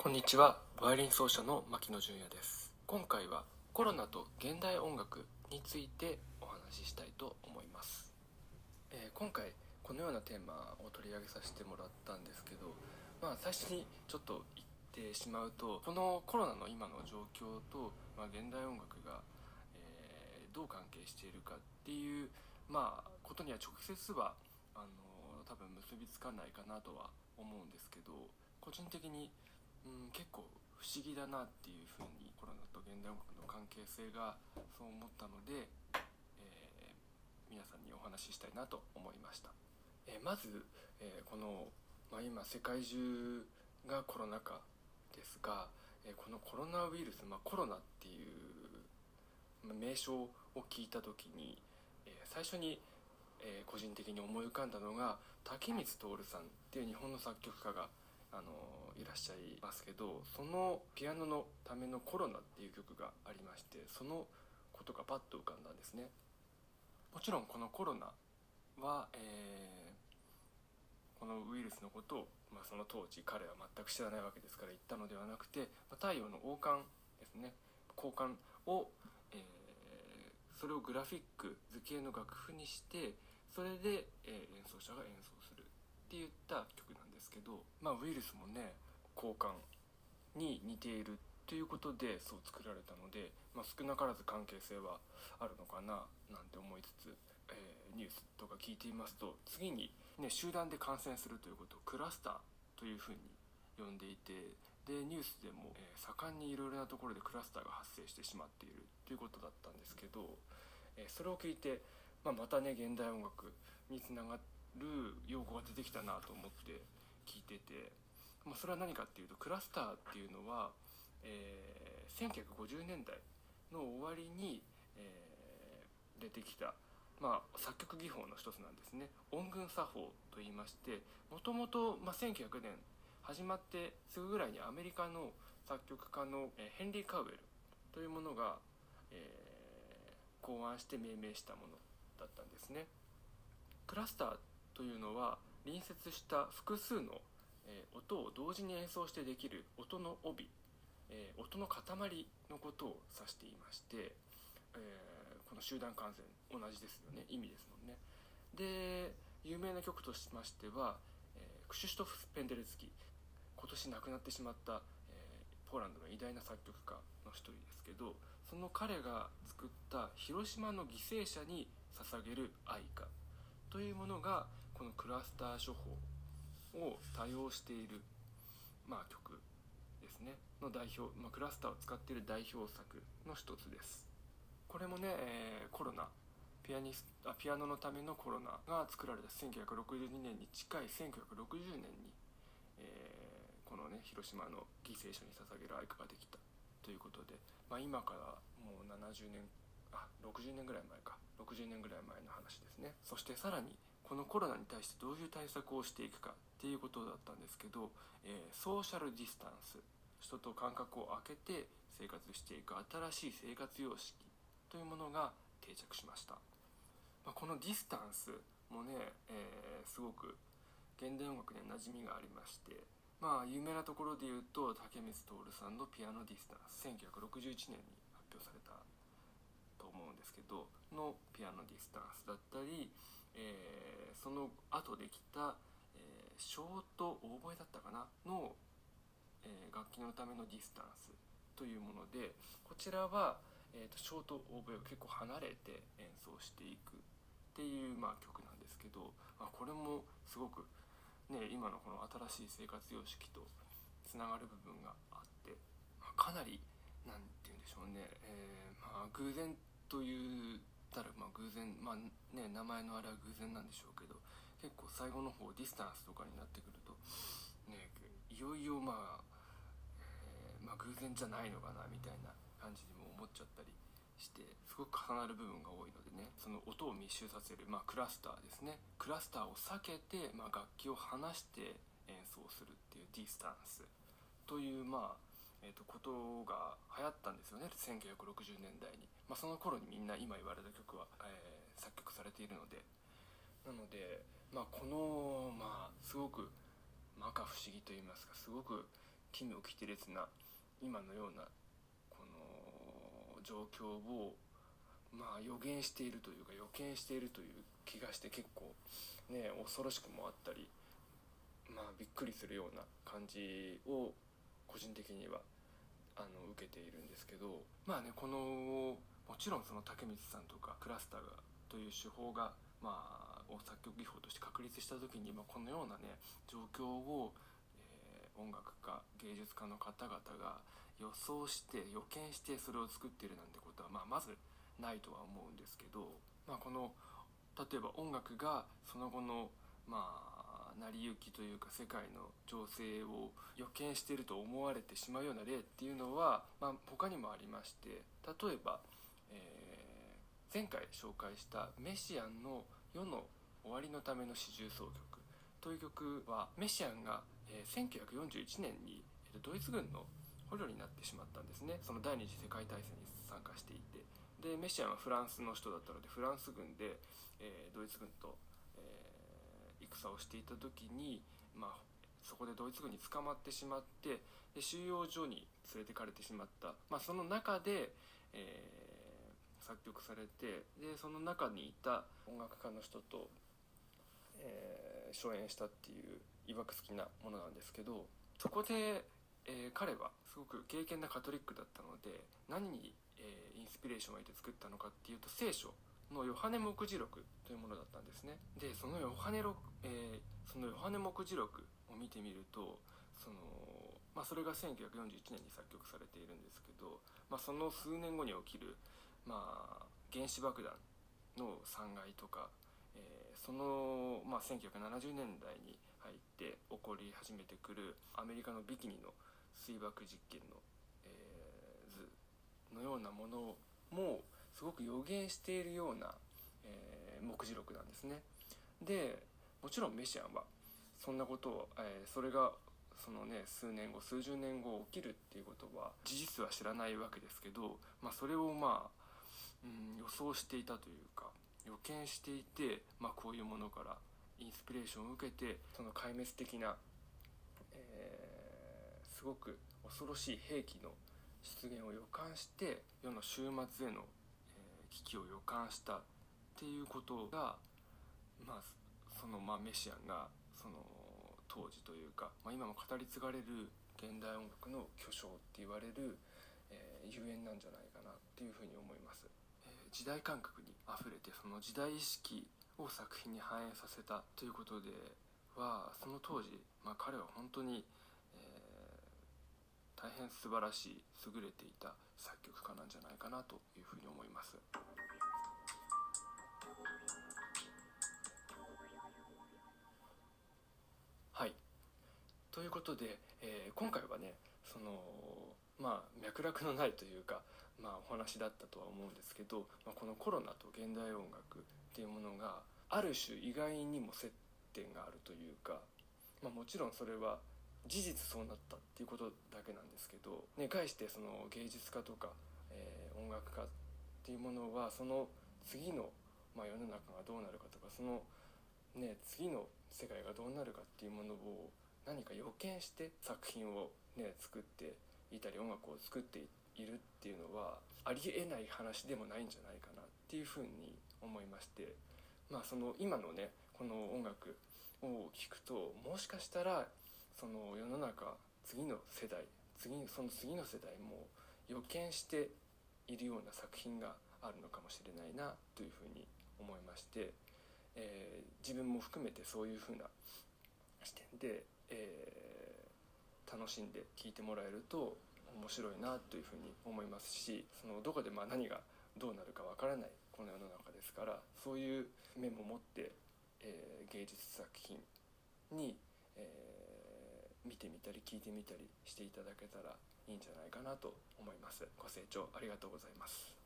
こんにちは。バイオリン奏者の牧野純也です。今回はコロナと現代音楽についてお話ししたいと思います、えー、今回このようなテーマを取り上げさせてもらったんですけどまあ最初にちょっと言ってしまうとこのコロナの今の状況と、まあ、現代音楽が、えー、どう関係しているかっていうまあことには直接はあの多分結びつかないかなとは思うんですけど個人的にうん結構不思議だなっていうふうにコロナと現代音楽の関係性がそう思ったので、えー、皆さんにお話ししたいなと思いました、えー、まず、えー、この、まあ、今世界中がコロナ禍ですが、えこのコロナウイルス、まあ、コロナっていう名称を聞いた時に、え最初に、え個人的に思い浮かんだのが竹光徹さんっていう日本の作曲家があのいらっしゃいますけどそのピアノのためのコロナっていう曲がありましてそのことがパッと浮かんだんですね。もちろんこのコロナは、えー、このウイルスのことを、まあ、その当時彼は全く知らないわけですから言ったのではなくて、まあ、太陽の王冠ですね。交換を、えー、それをグラフィック図形の楽譜にしてそれで、えー、演奏者が演奏するって言った曲なんですけど、まあ、ウイルスもね交換に似ているということでそう作られたので、まあ、少なからず関係性はあるのかななんて思いつつ、えー、ニュースとか聞いていますと次に、ね、集団で感染するということをクラスターというふうに呼んでいてでニュースでも、えー、盛んにいろいろなところでクラスターが発生してしまっているということだったんですけど、えー、それを聞いて、まあ、またね現代音楽につながる用語が出てきたなと思って聞いてて、まあ、それは何かっていうとクラスターっていうのは、えー、1950年代の終わりに、えー、出てきた、まあ、作曲技法の一つなんですね音群作法と言いましてもともと1900年始まってすぐぐらいにアメリカの作曲家の、ヘンリー・カウエルというものが、えー、考案して命名したものだったんですね。クラスターというのは隣接した複数の、え、音を同時に演奏してできる音の帯、え、音の塊のことを指していまして、え、この集団感染同じですよね。意味ですもんね。で有名な曲としましては、えクシュシュトフ・ペンデルツキ今年亡くなってしまった、えポーランドの偉大な作曲家の一人ですけどその彼が作った広島の犠牲者に捧げる愛歌というものがこのクラスター処方を多用している、まあ、曲ですね。の代表、まあ、クラスターを使っている代表作の一つです。これもね、えー、コロナピアニスあピアノのためのコロナが作られた1962年に近い1960年に、えー、このね広島の犠牲者に捧げる愛歌ができたということで、まあ、今からもう70年あ60年ぐらい前か。60年ぐらい前の話ですね。そしてさらにこのコロナに対してどういう対策をしていくかっていうことだったんですけど、えー、ソーシャルディスタンス人と間隔を空けて生活していく新しい生活様式というものが定着しました、まあ、このディスタンスもね、えー、すごく現代音楽には馴染みがありましてまあ有名なところで言うと武満徹さんの「ピアノディスタンス」1961年に発表されたと思うんですけどのピアノディスタンスだったり、の後できた、えー、ショートオーボエだったかなの、えー、楽器のためのディスタンスというものでこちらは、えーと、ショートオーボエを結構離れて演奏していくっていう、まあ、曲なんですけど、まあ、これもすごく、ね、今のこの新しい生活様式とつながる部分があって、まあ、かなり何て言うんでしょうね、えー、まあ、偶然というたらまあ偶然まあね名前のあれは偶然なんでしょうけど結構最後の方ディスタンスとかになってくるとねいよいよまあ、え、まあ偶然じゃないのかなみたいな感じにも思っちゃったりしてすごく重なる部分が多いのでねその音を密集させる、まあ、クラスターですね。クラスターを避けて、まあ、楽器を離して演奏するっていうディスタンスというまあえーと、ことが流行ったんですよね1960年代に、まあ、その頃にみんな今言われた曲は、えー、作曲されているので。なので、まあ、この、まあ、すごく摩訶不思議といいますかすごく奇妙奇烈な今のようなこの状況をまあ予言しているというか予見しているという気がして結構ね恐ろしくもあったりまあびっくりするような感じを個人的にはあの受けているんですけどまあねこのもちろんその竹光さんとかクラスターがという手法がまあ作曲技法として確立した時に、まあ、このようなね状況を、えー、音楽家芸術家の方々が予想して予見してそれを作っているなんてことは、まあ、まずないとは思うんですけど、まあ、この例えば音楽がその後のまあ成り行きというか世界の情勢を予見していると思われてしまうような例っていうのは、まあ、他にもありまして例えば、えー、前回紹介したメシアンの「世の終わりのための四重奏曲」という曲はメシアンが、えー、1941年にドイツ軍の捕虜になってしまったんですね。その第二次世界大戦に参加していて。でメシアンはフランスの人だったのでフランス軍で、えー、ドイツ軍と、戦をしていた時に、まあ、そこでドイツ軍に捕まってしまってで収容所に連れてかれてしまった、まあ、その中で、えー、作曲されてでその中にいた音楽家の人と、えー、初演したっていういわくつきなものなんですけどそこで、えー、彼はすごく敬虔なカトリックだったので何にえー、インスピレーションを得て作ったのかっていうと聖書のヨハネ目次録というものだったんですね。でそのヨハネ録、えー、そのヨハネ目次録を見てみるとその、まあ、それが1941年に作曲されているんですけど、まあ、その数年後に起きる、まあ、原子爆弾の残骸とか、えー、その、まあ、1970年代に入って起こり始めてくるアメリカのビキニの水爆実験のえ、図のようなものもすごく予言しているような、えー、目次録なんですね。でもちろんメシアンはそんなことを、えー、それがそのね数年後数十年後起きるっていうことは事実は知らないわけですけど、まあ、それをまあ、うん、予想していたというか予見していて、まあ、こういうものからインスピレーションを受けてその壊滅的な、えー、すごく恐ろしい兵器の出現を予感して世の終末への、危機を予感したっていうことがまあその、まあ、メシアンがその当時というか、まあ、今も語り継がれる現代音楽の巨匠って言われる、えー、ゆえんなんじゃないかなっていうふうに思います、えー、時代感覚にあふれてその時代意識を作品に反映させたということではその当時、まあ、彼は本当に、大変素晴らしい優れていた作曲家なんじゃないかなというふうに思います。はいということで、えー、今回はねそのまあ脈絡のないというか、まあ、お話だったとは思うんですけど、まあ、このコロナと現代音楽っていうものがある種意外にも接点があるというか、まあ、もちろんそれは事実そうなったっていうことだけなんですけど、ね、返してその芸術家とか、えー、音楽家っていうものはその次の、まあ、世の中がどうなるかとかその、ね、次の世界がどうなるかっていうものを何か予見して作品を、ね、作っていたり音楽を作っているっていうのはありえない話でもないんじゃないかなっていうふうに思いましてまあその今のねこの音楽を聴くともしかしたらその世の中次の世代次その次の世代も予見しているような作品があるのかもしれないなというふうに思いまして、えー、自分も含めてそういうふうな視点で、えー、楽しんで聴いてもらえると面白いなというふうに思いますしそのどこでまあ何がどうなるかわからないこの世の中ですからそういう面も持って、えー、芸術作品に、えー見てみたり聞いてみたりしていただけたらいいんじゃないかなと思います。ご清聴ありがとうございます。